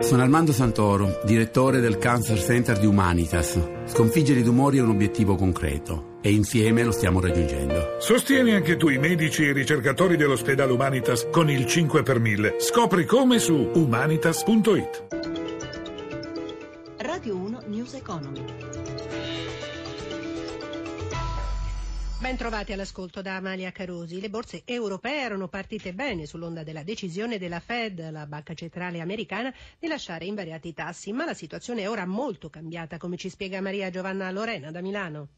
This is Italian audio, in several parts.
Sono Armando Santoro, direttore del Cancer Center di Humanitas. Sconfiggere i tumori è un obiettivo concreto e insieme lo stiamo raggiungendo. Sostieni anche tu i medici e i ricercatori dell'ospedale Humanitas con il 5 per 1000. Scopri come su humanitas.it. Ben trovati all'ascolto da Amalia Carosi. Le borse europee erano partite bene sull'onda della decisione della Fed, la banca centrale americana, di lasciare invariati i tassi, ma la situazione è ora molto cambiata, come ci spiega Maria Giovanna Lorena da Milano.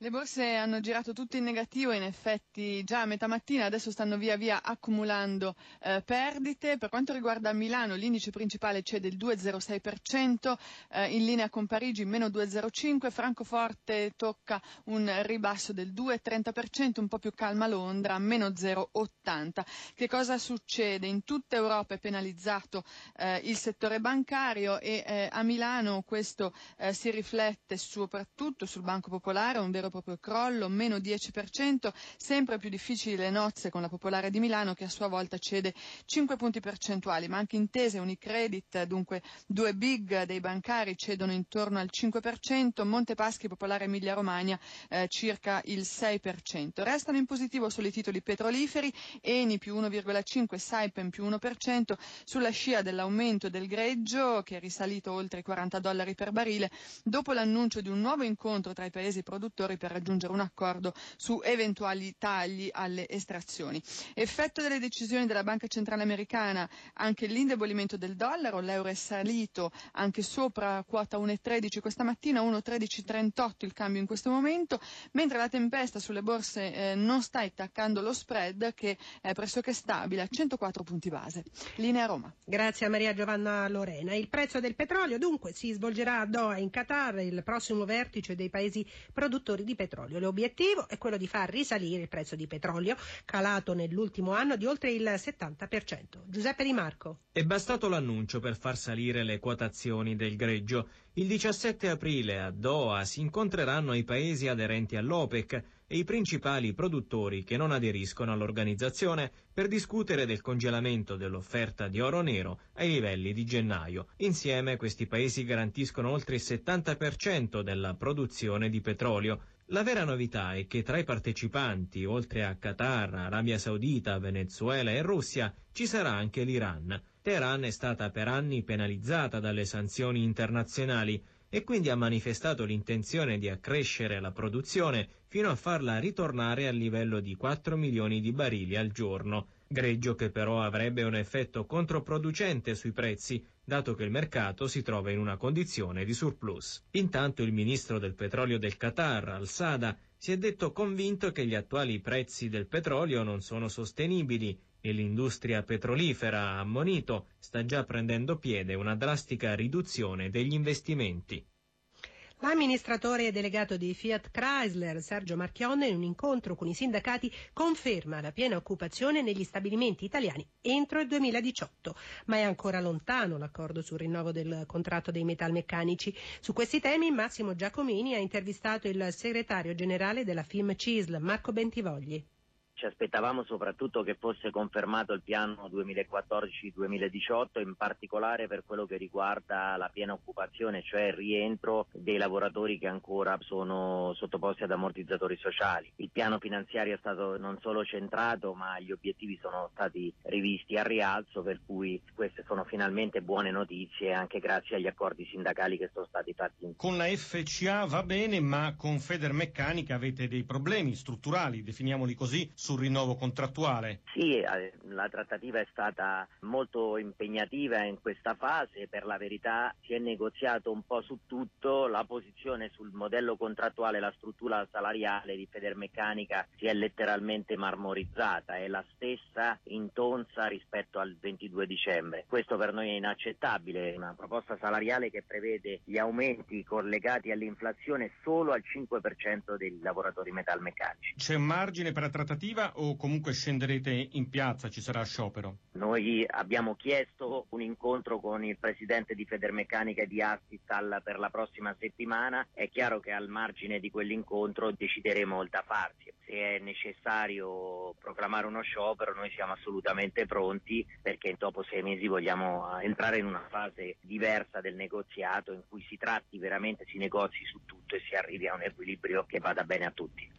Le borse hanno girato tutte in negativo, in effetti già a metà mattina, adesso stanno via via accumulando eh, perdite. Per quanto riguarda Milano, l'indice principale cede il 2,06%, eh, in linea con Parigi meno 2,05%, Francoforte tocca un ribasso del 2,30%, un po' più calma Londra, meno 0,80%. Che cosa succede? In tutta Europa è penalizzato eh, il settore bancario e eh, a Milano questo eh, si riflette soprattutto sul Banco Popolare, un vero e proprio crollo, meno 10%, sempre più difficili le nozze con la Popolare di Milano che a sua volta cede 5 punti percentuali, ma anche Intese, Unicredit, dunque due big dei bancari cedono intorno al 5%, Montepaschi, Popolare Emilia Romagna eh, circa il 6%. Restano in positivo solo i titoli petroliferi, Eni più 1,5, Saipem più 1%, sulla scia dell'aumento del greggio che è risalito oltre i 40 dollari per barile, dopo l'annuncio di un nuovo incontro tra i paesi produttori per raggiungere un accordo su eventuali tagli alle estrazioni. Effetto delle decisioni della Banca Centrale Americana, anche l'indebolimento del dollaro, l'euro è salito anche sopra quota 1,13 questa mattina, 1,1338 il cambio in questo momento, mentre la tempesta sulle borse eh, non sta attaccando lo spread che è pressoché stabile a 104 punti base. Linea Roma. Grazie a Maria Giovanna Lorena. Il prezzo del petrolio dunque si svolgerà a Doha in Qatar, il prossimo vertice dei paesi produttori di petrolio. L'obiettivo è quello di far risalire il prezzo di petrolio, calato nell'ultimo anno di oltre il 70%. Giuseppe Di Marco. È bastato l'annuncio per far salire le quotazioni del greggio. Il 17 aprile a Doha si incontreranno i paesi aderenti all'OPEC e i principali produttori che non aderiscono all'organizzazione per discutere del congelamento dell'offerta di oro nero ai livelli di gennaio. Insieme questi paesi garantiscono oltre il 70% della produzione di petrolio. La vera novità è che tra i partecipanti, oltre a Qatar, Arabia Saudita, Venezuela e Russia, ci sarà anche l'Iran. Teheran è stata per anni penalizzata dalle sanzioni internazionali e quindi ha manifestato l'intenzione di accrescere la produzione fino a farla ritornare al livello di 4 milioni di barili al giorno, greggio che però avrebbe un effetto controproducente sui prezzi, dato che il mercato si trova in una condizione di surplus. Intanto il ministro del petrolio del Qatar, Al-Sada, si è detto convinto che gli attuali prezzi del petrolio non sono sostenibili e l'industria petrolifera, ammonito, sta già prendendo piede una drastica riduzione degli investimenti. L'amministratore delegato di Fiat Chrysler, Sergio Marchionne, in un incontro con i sindacati conferma la piena occupazione negli stabilimenti italiani entro il 2018, ma è ancora lontano l'accordo sul rinnovo del contratto dei metalmeccanici. Su questi temi Massimo Giacomini ha intervistato il segretario generale della FIM CISL, Marco Bentivogli. Ci aspettavamo soprattutto che fosse confermato il piano 2014-2018, in particolare per quello che riguarda la piena occupazione, cioè il rientro dei lavoratori che ancora sono sottoposti ad ammortizzatori sociali. Il piano finanziario è stato non solo centrato, ma gli obiettivi sono stati rivisti a rialzo, per cui queste sono finalmente buone notizie anche grazie agli accordi sindacali che sono stati fatti. Con la FCA va bene, ma con Federmeccanica avete dei problemi strutturali, definiamoli così, sul rinnovo contrattuale? Sì, eh, la trattativa è stata molto impegnativa in questa fase, per la verità si è negoziato un po' su tutto, la posizione sul modello contrattuale, la struttura salariale di Federmeccanica si è letteralmente marmorizzata, è la stessa intonsa rispetto al 22 dicembre. Questo per noi è inaccettabile, una proposta salariale che prevede gli aumenti collegati all'inflazione solo al 5% dei lavoratori metalmeccanici. C'è un margine per la trattativa? Definitiva o comunque scenderete in piazza, ci sarà sciopero? Noi abbiamo chiesto un incontro con il presidente di Federmeccanica e di Assistal per la prossima settimana. È chiaro che al margine di quell'incontro decideremo il da farsi. Se è necessario proclamare uno sciopero, noi siamo assolutamente pronti perché dopo sei mesi vogliamo entrare in una fase diversa del negoziato in cui si tratti veramente, si negozi su tutto e si arrivi a un equilibrio che vada bene a tutti.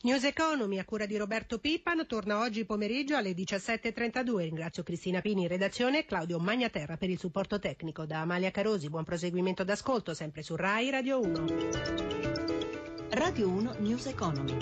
News Economy a cura di Roberto Pippan torna oggi pomeriggio alle 17.32. Ringrazio Cristina Pini in redazione e Claudio Magnaterra per il supporto tecnico. Da Amalia Carosi, buon proseguimento d'ascolto sempre su RAI Radio 1. Radio 1 News Economy.